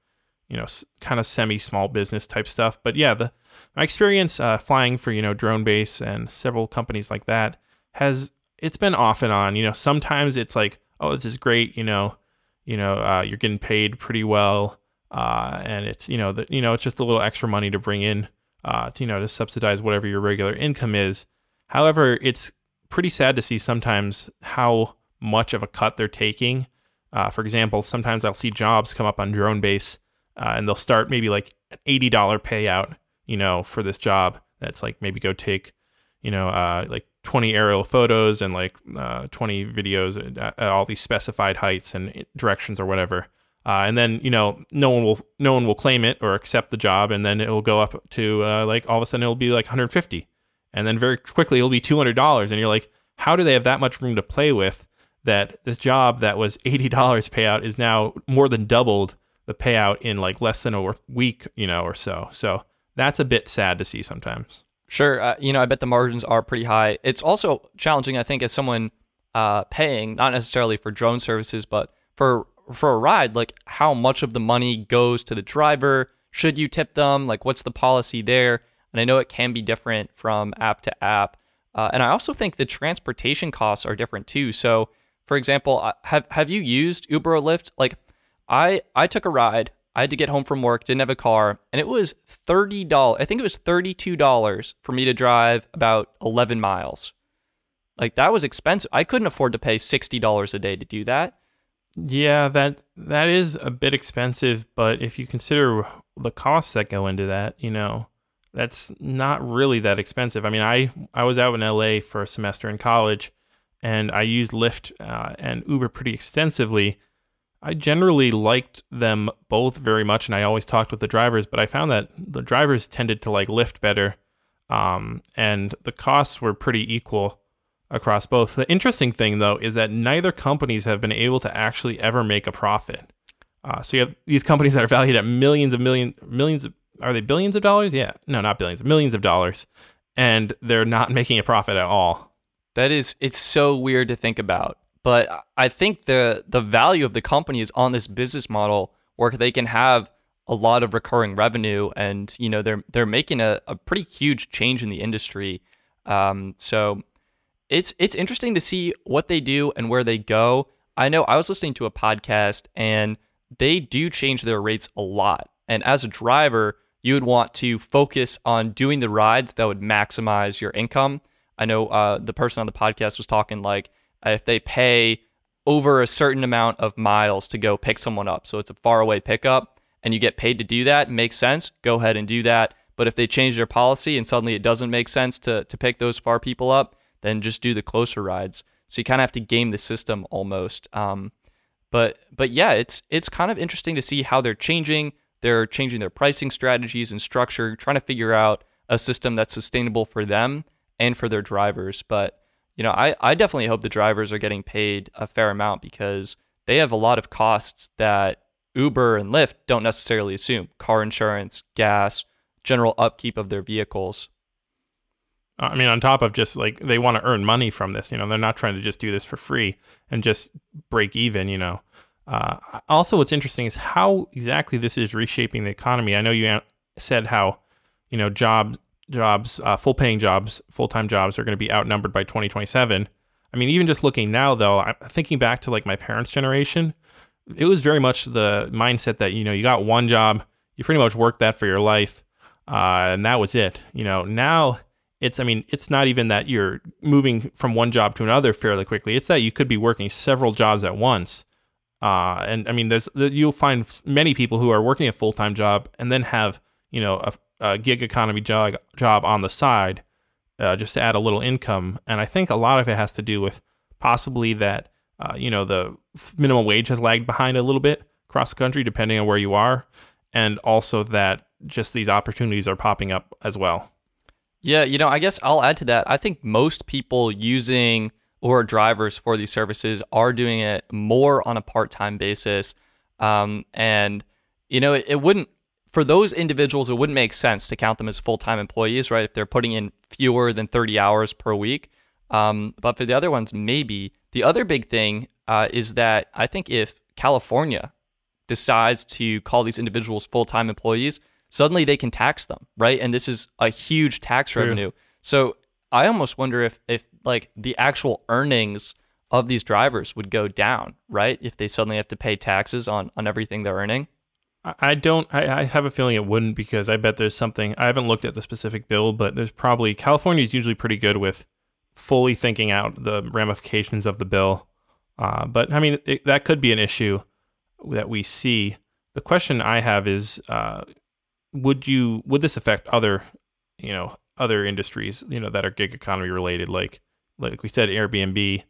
you know kind of semi small business type stuff but yeah the my experience uh, flying for you know drone base and several companies like that has it's been off and on you know sometimes it's like oh this is great you know you know uh, you're getting paid pretty well uh, and it's you know the, you know it's just a little extra money to bring in uh, to, you know to subsidize whatever your regular income is however it's pretty sad to see sometimes how much of a cut they're taking. Uh, for example, sometimes I'll see jobs come up on Drone Base, uh, and they'll start maybe like an eighty dollar payout, you know, for this job. That's like maybe go take, you know, uh, like twenty aerial photos and like uh, twenty videos at, at, all these specified heights and directions or whatever. Uh, and then you know no one will no one will claim it or accept the job, and then it'll go up to uh, like all of a sudden it'll be like 150 and then very quickly it'll be $200 and you're like how do they have that much room to play with that this job that was $80 payout is now more than doubled the payout in like less than a week, you know, or so. So that's a bit sad to see sometimes. Sure, uh, you know, I bet the margins are pretty high. It's also challenging, I think, as someone uh, paying not necessarily for drone services, but for for a ride. Like, how much of the money goes to the driver? Should you tip them? Like, what's the policy there? And I know it can be different from app to app. Uh, and I also think the transportation costs are different too. So, for example, uh, have have you used Uber or Lyft? Like, I I took a ride. I had to get home from work, didn't have a car, and it was thirty dollars. I think it was thirty two dollars for me to drive about eleven miles. Like that was expensive. I couldn't afford to pay sixty dollars a day to do that. Yeah, that that is a bit expensive, but if you consider the costs that go into that, you know, that's not really that expensive. I mean, I I was out in LA for a semester in college, and I used Lyft uh, and Uber pretty extensively. I generally liked them both very much, and I always talked with the drivers. But I found that the drivers tended to like Lyft better, um, and the costs were pretty equal across both. The interesting thing, though, is that neither companies have been able to actually ever make a profit. Uh, so you have these companies that are valued at millions of million millions of are they billions of dollars? Yeah. No, not billions, millions of dollars. And they're not [laughs] making a profit at all. That is it's so weird to think about. But I think the the value of the company is on this business model where they can have a lot of recurring revenue and you know they're they're making a, a pretty huge change in the industry. Um, so it's it's interesting to see what they do and where they go. I know I was listening to a podcast and they do change their rates a lot. And as a driver, you would want to focus on doing the rides that would maximize your income. I know uh, the person on the podcast was talking like if they pay over a certain amount of miles to go pick someone up, so it's a far away pickup, and you get paid to do that, makes sense. Go ahead and do that. But if they change their policy and suddenly it doesn't make sense to to pick those far people up, then just do the closer rides. So you kind of have to game the system almost. Um, but but yeah, it's it's kind of interesting to see how they're changing they're changing their pricing strategies and structure, trying to figure out a system that's sustainable for them and for their drivers. But, you know, I, I definitely hope the drivers are getting paid a fair amount because they have a lot of costs that Uber and Lyft don't necessarily assume car insurance, gas, general upkeep of their vehicles. I mean, on top of just like they want to earn money from this, you know, they're not trying to just do this for free and just break even, you know. Uh, also, what's interesting is how exactly this is reshaping the economy. I know you said how, you know, jobs, jobs, uh, full paying jobs, full time jobs are going to be outnumbered by 2027. I mean, even just looking now, though, I'm thinking back to like my parents' generation, it was very much the mindset that, you know, you got one job, you pretty much worked that for your life, uh, and that was it. You know, now it's, I mean, it's not even that you're moving from one job to another fairly quickly, it's that you could be working several jobs at once. Uh, and I mean, there's you'll find many people who are working a full time job and then have you know a, a gig economy job job on the side uh, just to add a little income. And I think a lot of it has to do with possibly that uh, you know the minimum wage has lagged behind a little bit across the country, depending on where you are, and also that just these opportunities are popping up as well. Yeah, you know, I guess I'll add to that. I think most people using or drivers for these services are doing it more on a part-time basis um, and you know it, it, wouldn't for those individuals it wouldn't make sense to count them as full-time employees right if they're putting in fewer than 30 hours per week um, but for the other ones maybe the other big thing uh, is that i think if california decides to call these individuals full-time employees suddenly they can tax them right and this is a huge tax True. revenue so I almost wonder if if like the actual earnings of these drivers would go down, right? If they suddenly have to pay taxes on on everything they're earning. I don't. I, I have a feeling it wouldn't because I bet there's something. I haven't looked at the specific bill, but there's probably California is usually pretty good with fully thinking out the ramifications of the bill. Uh, but I mean, it, that could be an issue that we see. The question I have is, uh, would you would this affect other, you know, other industries, you know, that are gig economy related, like like we said, Airbnb,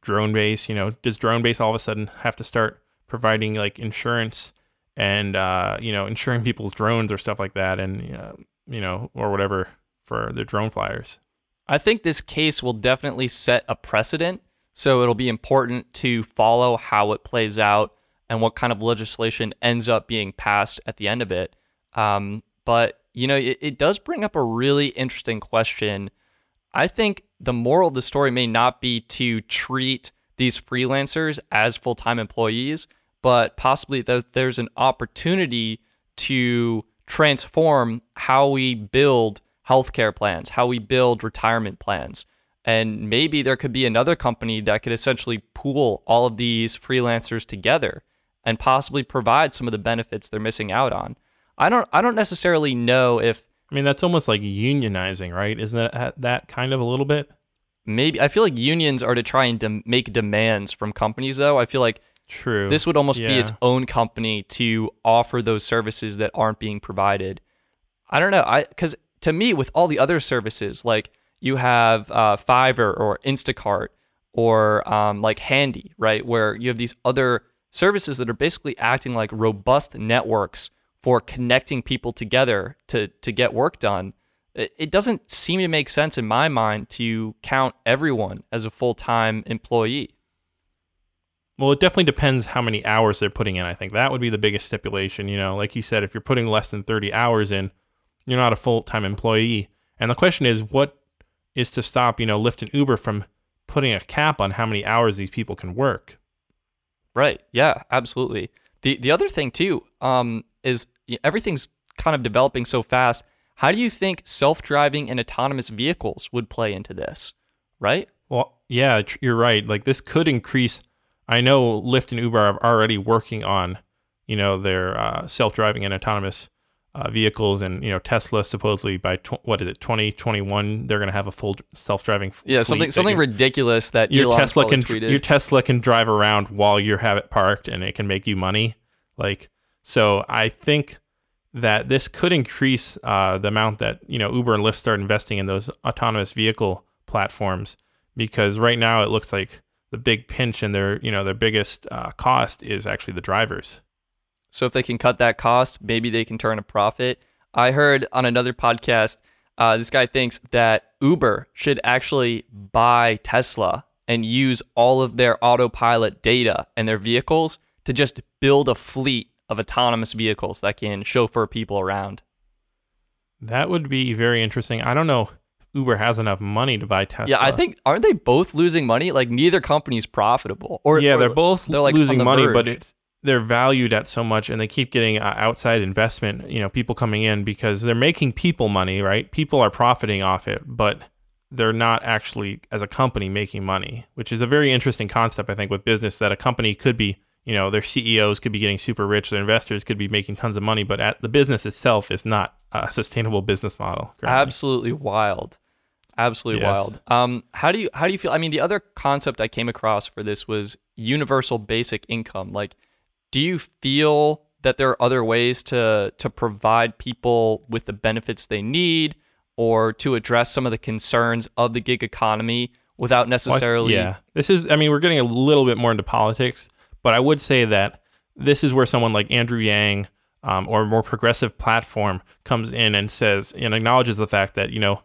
drone base. You know, does drone base all of a sudden have to start providing like insurance and uh, you know insuring people's drones or stuff like that, and uh, you know or whatever for the drone flyers? I think this case will definitely set a precedent. So it'll be important to follow how it plays out and what kind of legislation ends up being passed at the end of it. Um, but you know, it, it does bring up a really interesting question. I think the moral of the story may not be to treat these freelancers as full time employees, but possibly that there's an opportunity to transform how we build healthcare plans, how we build retirement plans. And maybe there could be another company that could essentially pool all of these freelancers together and possibly provide some of the benefits they're missing out on. I don't I don't necessarily know if I mean that's almost like unionizing, right? Isn't that that kind of a little bit? Maybe I feel like unions are to try and de- make demands from companies though. I feel like True. This would almost yeah. be its own company to offer those services that aren't being provided. I don't know. I cuz to me with all the other services like you have uh, Fiverr or Instacart or um, like Handy, right? Where you have these other services that are basically acting like robust networks for connecting people together to to get work done. It, it doesn't seem to make sense in my mind to count everyone as a full time employee. Well, it definitely depends how many hours they're putting in. I think that would be the biggest stipulation. You know, like you said, if you're putting less than 30 hours in, you're not a full time employee. And the question is, what is to stop, you know, Lyft and Uber from putting a cap on how many hours these people can work? Right. Yeah, absolutely. The the other thing too um, is everything's kind of developing so fast. How do you think self-driving and autonomous vehicles would play into this? Right? Well, yeah, tr- you're right. Like this could increase. I know Lyft and Uber are already working on, you know, their uh, self-driving and autonomous uh, vehicles, and you know, Tesla supposedly by tw- what is it, 2021, they're going to have a full self-driving. Yeah, fleet something that something ridiculous that your Elon Tesla can tweeted. your Tesla can drive around while you have it parked, and it can make you money. Like so, I think that this could increase uh, the amount that you know Uber and Lyft start investing in those autonomous vehicle platforms because right now it looks like the big pinch and their you know their biggest uh, cost is actually the drivers. So if they can cut that cost, maybe they can turn a profit. I heard on another podcast, uh, this guy thinks that Uber should actually buy Tesla and use all of their autopilot data and their vehicles to just build a fleet of autonomous vehicles that can chauffeur people around. That would be very interesting. I don't know Uber has enough money to buy Tesla. Yeah, I think aren't they both losing money? Like neither company's profitable. Or yeah, or they're both they're like losing the money, but it's they're valued at so much, and they keep getting uh, outside investment. You know, people coming in because they're making people money, right? People are profiting off it, but they're not actually as a company making money, which is a very interesting concept. I think with business that a company could be, you know, their CEOs could be getting super rich, their investors could be making tons of money, but at the business itself is not a [laughs] sustainable business model. currently. absolutely wild absolutely Yes. wild um how do you how do you feel i mean the other concept i came across for this was universal basic income like do you feel that there are other ways to to provide people with the benefits they need or to address some of the concerns of the gig economy without Well, necessarily yeah, this is. I mean, we're getting a little bit more into politics, but I would say that this is where someone like Andrew Yang um, or a more progressive platform comes in and says and acknowledges the fact that you know,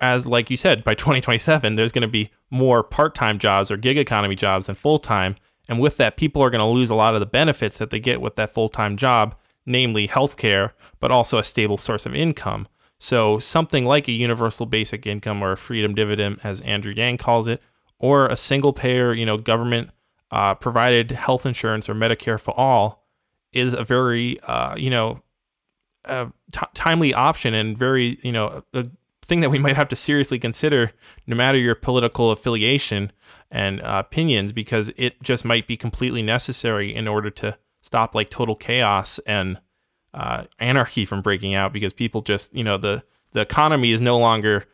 as like you said, by [laughs] 2027, there's going to be more part-time jobs or gig economy jobs than full-time, and with that, people are going to lose a lot of the benefits that they get with that full-time job, namely healthcare, but also a stable source of income. So something like a universal basic income or a freedom dividend, as Andrew Yang calls it, or a single payer, you know, government uh, provided health insurance or Medicare for all is a very, uh, you know, timely option and very, you know, a, a thing that we [laughs] might have to seriously consider no matter your political affiliation and uh, opinions because it just might be completely necessary in order to stop like total chaos and uh, anarchy from breaking out because people just you know the the economy is no longer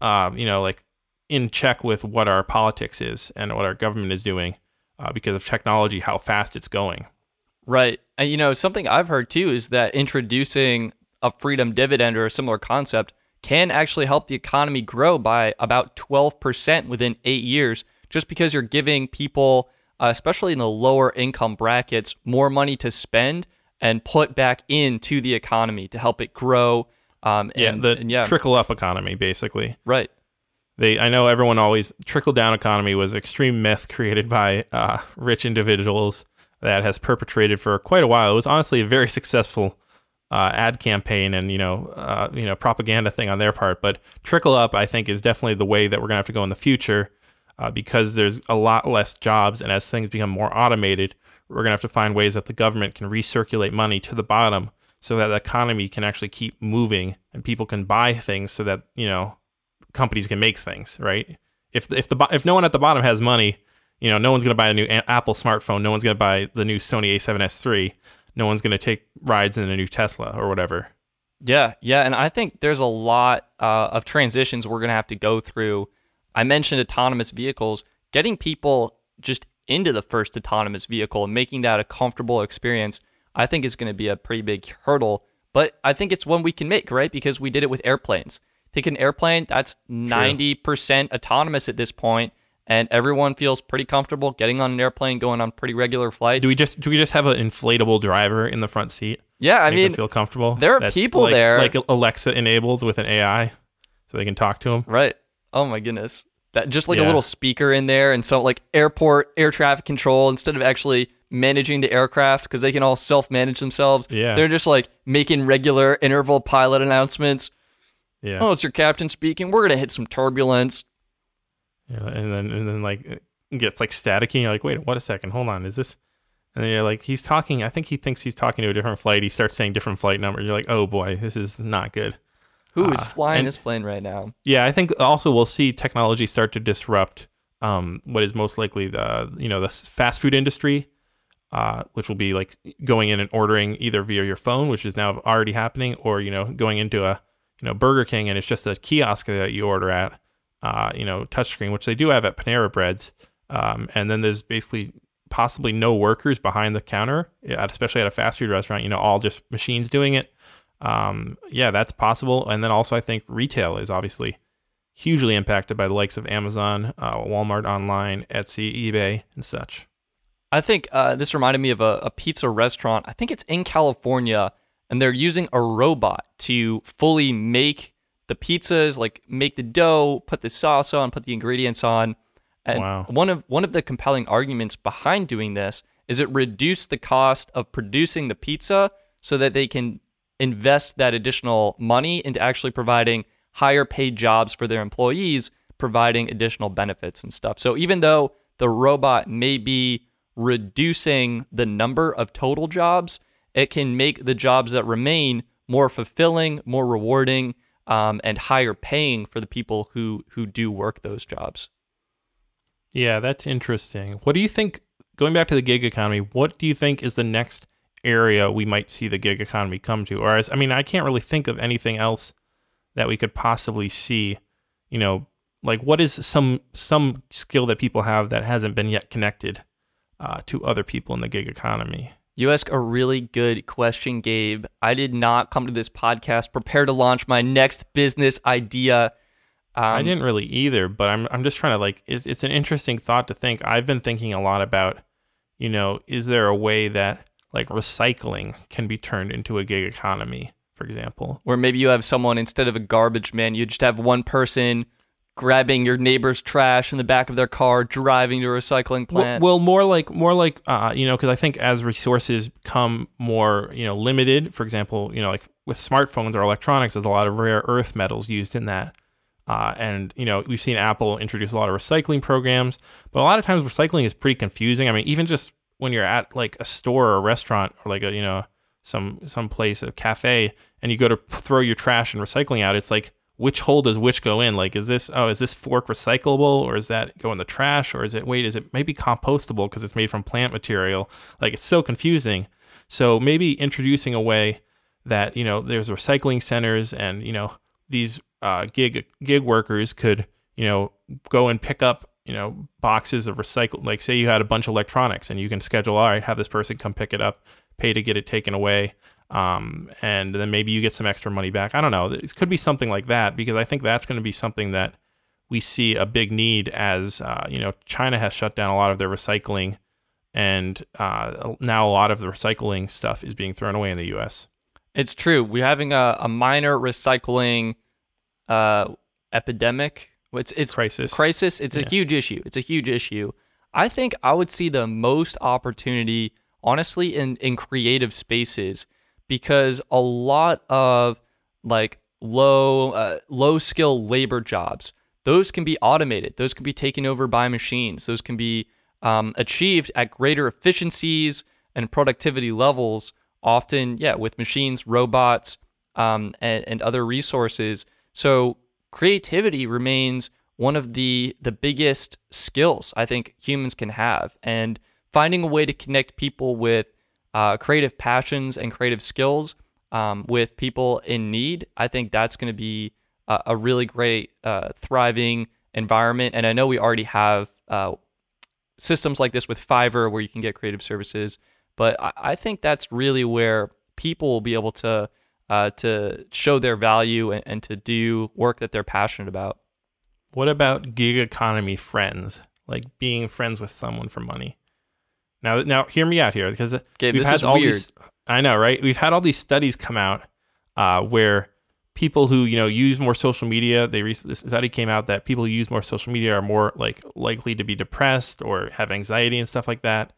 um, you know like in check with what our politics is and what our government is doing uh, because of technology how fast it's going Right. And you know, something I've heard too is that introducing a freedom dividend or a similar concept can actually help the economy grow by about 12% within eight years, just because you're giving people, uh, especially in the lower income brackets, more money to spend and put back into the economy to help it grow. Um, yeah and, the and yeah, trickle up economy basically right. They i know everyone always trickle down economy was extreme myth created by uh, rich individuals that has perpetrated for quite a while. It was honestly a very successful uh, ad campaign and you know uh, you know propaganda thing on their part. But trickle up, I think, is definitely the way that we're gonna have to go in the future uh, because there's a lot less jobs, and as things become more automated, we're gonna have to find ways that the government can recirculate money to the bottom so that the economy can actually keep moving and people can buy things so that you know companies can make things right. If if the if no one at the bottom has money, you know, no one's going to buy a new Apple smartphone. No one's going to buy the new Sony A7S3 no one's going to take rides in a new Tesla or whatever. Yeah, yeah, and I think there's a lot uh, of transitions we're going to have to go through. I mentioned autonomous vehicles, getting people just into the first autonomous vehicle and making that a comfortable experience. I think is going to be a pretty big hurdle, but I think it's one we can make, right? Because we did it with airplanes. Take an airplane that's ninety percent autonomous at this point and everyone feels pretty comfortable getting on an airplane, going on pretty regular flights. Do we just do we just have an inflatable driver in the front seat? Yeah, I mean, feel comfortable. There are people like, there, like Alexa enabled with an AI, so they can talk to them. Right. Oh my goodness. That just like yeah. a little speaker in there, and so like airport air traffic control instead of actually managing the aircraft because they can all self manage themselves. Yeah. They're just like making regular interval pilot announcements. Yeah. Oh, it's your captain speaking. We're gonna hit some turbulence. Yeah, and then and then like it gets like staticky. You're like, wait, what a second, hold on, is this? And then you're like, he's talking. I think he thinks he's talking to a different flight. He starts saying different flight number. You're like, oh boy, this is not good. Who is uh, flying and, this plane right now? Yeah, I think also we'll see technology start to disrupt um, what is most likely the you know the fast food industry, uh, which will be like going in and ordering either via your phone, which is now already happening, or you know going into a you know Burger King and it's just a kiosk that you order at uh, you know, touchscreen, which they do have at Panera Breads. Um, and then there's basically possibly no workers behind the counter, especially at a fast food restaurant. You know, all just machines doing it. Um, yeah, that's possible. And then also, I think retail is obviously hugely impacted by the likes of Amazon, uh, Walmart online, Etsy, eBay, and such. I think uh, this reminded me of a, a pizza restaurant. I think it's in California, and they're using a robot to fully make the pizzas, like make the dough, put the sauce on, put the ingredients on. And wow. one of one of the compelling arguments behind doing this is it reduced the cost of producing the pizza so that they can invest that additional money into actually providing higher paid jobs for their employees, providing additional benefits and stuff. So even though the robot may be reducing the number of total jobs, it can make the jobs that remain more fulfilling, more rewarding, um, and higher paying for the people who who do work those jobs. Yeah, that's interesting. What do you think? Going back to the gig economy, what do you think is the next area we might see the gig economy come to? Or as I mean, I can't really think of anything else that we could possibly see. You know, like what is some some skill that people have that hasn't been yet connected uh, to other people in the gig economy? You ask a really good question, Gabe. I did not come to this podcast prepared to launch my next business idea. Um, I didn't really either, but I'm I'm just trying to like it's it's an interesting thought to think. I've been thinking a lot about, you know, is there a way that like recycling can be turned into a gig economy, for example, where maybe you have someone instead of a garbage man, you just have one person grabbing your neighbor's trash in the back of their car, driving to a recycling plant. Well, well more like more like uh, you know, because I think as resources become more you know limited, for example, you know, like with smartphones or electronics, there's a lot of rare earth metals used in that. Uh, and you know we've seen Apple introduce a lot of recycling programs, but a lot of times recycling is pretty confusing. I mean, even just when you're at like a store or a restaurant or like a you know some some place a cafe and you go to throw your trash and recycling out, it's like which hole does which go in? Like, is this oh, is this fork recyclable or is that go in the trash or is it wait, is it maybe compostable because it's made from plant material? Like, it's so confusing. So maybe introducing a way that you know there's recycling centers and you know these uh, gig gig workers could you know go and pick up you know boxes of recycled like say you had a bunch of electronics and you can schedule all right have this person come pick it up pay to get it taken away um, and then maybe you get some extra money back. I don't know. It could be something like that because I think that's going to be something that we see a big need as uh, you know China has shut down a lot of their recycling, and uh, now a lot of the recycling stuff is being thrown away in the U.S. It's true. We're having a, a minor recycling uh, epidemic. It's it's crisis. Crisis. It's yeah. a huge issue. It's a huge issue. I think I would see the most opportunity honestly in in creative spaces because a lot of like low uh, low skill labor jobs those can be automated. Those can be taken over by machines. Those can be um, achieved at greater efficiencies and productivity levels often yeah with machines robots um, and, and other resources. So creativity remains one of the the biggest skills I think humans can have, and finding a way to connect people with uh, creative passions and creative skills um, with people in need, I think that's going to be a, a, really great, uh, thriving environment. And I know we already have uh, systems like this with Fiverr where you can get creative services, but I, I think that's really where people will be able to uh, to show their value and, and to do work that they're passionate about. What about gig economy friends? Like being friends with someone for money. Now, now, hear me out here because okay, we've had all weird. these. I know, right? We've had all these studies come out uh, where people who you know use more social media. They recently this study came out that people who use more social media are more like likely to be depressed or have anxiety and stuff like that.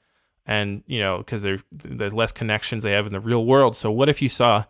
And you know, because there's less connections they have in the real world. So, what if you saw,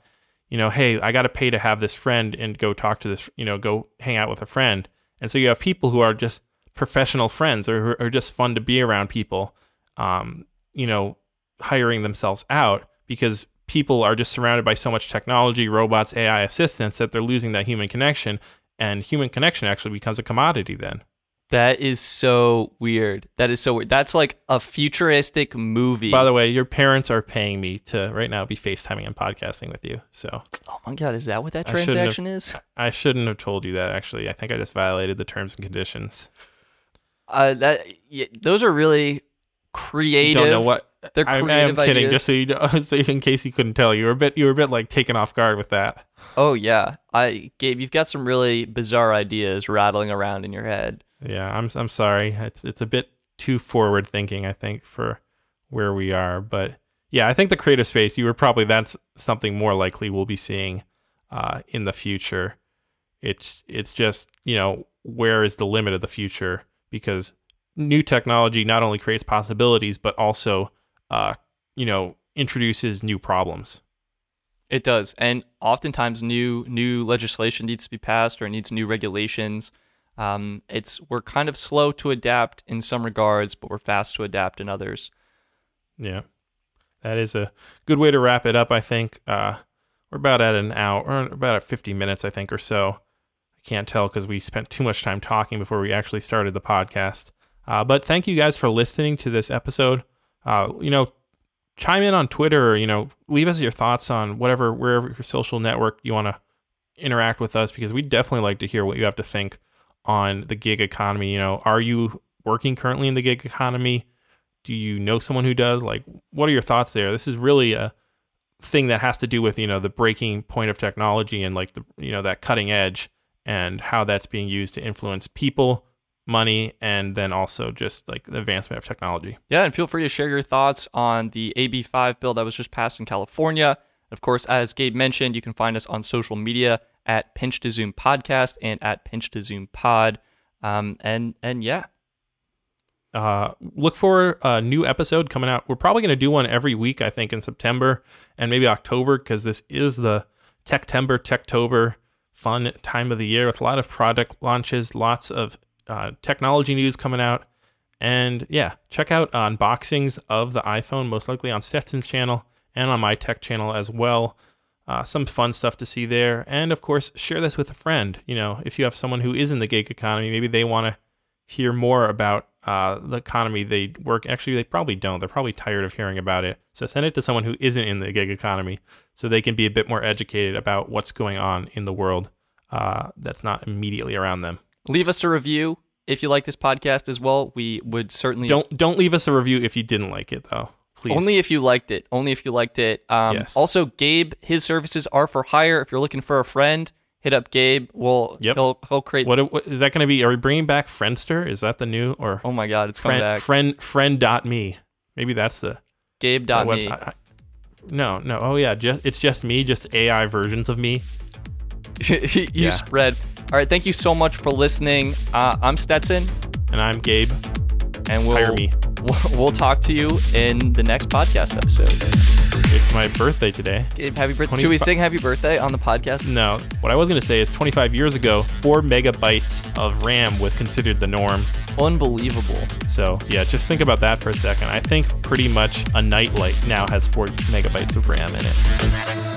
you know, hey, I got to pay to have this friend and go talk to this, you know, go hang out with a friend and so you have people who are just professional friends or who are just fun to be around people, um, you know, hiring themselves out because people are just surrounded by so much technology, robots, AI assistants that they're losing that human connection. And human connection actually becomes a commodity then. That is so weird. That is so weird. That's like a futuristic movie. By the way, your parents are paying me to right now be FaceTiming and podcasting with you. So Oh my god, is that what that transaction have, is? I shouldn't have told you that actually. I think I just violated the terms and conditions. Uh that yeah, those are really creative. Don't know what they're creative I, am kidding. ideas. Just so you, know, [laughs] so in case you couldn't tell, you were a bit, you were a bit like taken off guard with that. Oh yeah, I Gabe, you've got some really bizarre ideas rattling around in your head. Yeah, I'm I'm sorry. It's it's a bit too forward thinking, I think, for where we are. But yeah, I think the creative space, you were probably that's something more likely we'll be seeing uh, in the future. It's it's just you know where is the limit of the future because new technology not only creates possibilities but also uh, you know introduces new problems. It does, and oftentimes new new legislation needs to be passed or needs new regulations um, it's we're kind of slow to adapt in some regards, but we're fast to adapt in others. Yeah, that is a good way to wrap it up. I think uh, we're about at an hour, or about at 50 minutes, I think, or so. I can't tell because we spent too much time talking before we actually started the podcast. Uh, but thank you guys for listening to this episode. Uh, you know, chime in on Twitter, or, you know, leave us your thoughts on whatever, wherever your social network you want to interact with us because we definitely like to hear what you have to think on the gig economy. You know, are you working currently in the gig economy? Do you know someone who does? Like, what are your thoughts there? This is really a thing that has to do with you know the breaking point of technology and like the you know that cutting edge and how that's being used to influence people money and then also just like the advancement of technology. Yeah, and feel free to share your thoughts on the AB5 bill that was just passed in California. Of course, as Gabe mentioned, you can find us on social media at Pinch to Zoom Podcast and at Pinch to Zoom Pod. Um, and and yeah. Uh, look for a new episode coming out. We're probably going to do one every week, I think, in September and maybe October, because this is the Techtember, Techtober fun time of the year with a lot of product launches, lots of uh, technology news coming out. And yeah, check out unboxings of the iPhone, most likely on Stetson's channel and on my tech channel as well. Uh, some fun stuff to see there. And of course, share this with a friend. You know, if you have someone who is in the gig economy, maybe they want to hear more about uh, the economy they work. Actually, they probably don't. They're probably tired of hearing about it. So send it to someone who isn't in the gig economy so they can be a bit more educated about what's going on in the world uh, that's not immediately around them. Leave us a review if you like this podcast as well. We would certainly don't don't leave us a review if you didn't like it though. Please. Only if you liked it. Only if you liked it. Um, yes. Also, Gabe, his services are for hire. If you're looking for a friend, hit up Gabe. We'll yep. he'll, he'll create. What, what is that going to be? Are we bringing back Friendster? Is that the new or? Oh my God, it's friend, coming back. Friend friend dot me. Maybe that's the Gabe dot me. No, no. Oh yeah, just it's just me, just AI versions of me. [laughs] you yeah. spread. All right, thank you so much for listening. Uh, I'm Stetson, and I'm Gabe. And we'll hire me. we'll, [laughs] we'll talk to you in the next podcast episode. It's my birthday today. Happy birthday! Should we sing "Happy Birthday" on the podcast? No. What I was going to say is 25 years ago, four megabytes of RAM was considered the norm. Unbelievable. So yeah, just think about that for a second. I think pretty much a nightlight now has four megabytes of RAM in it.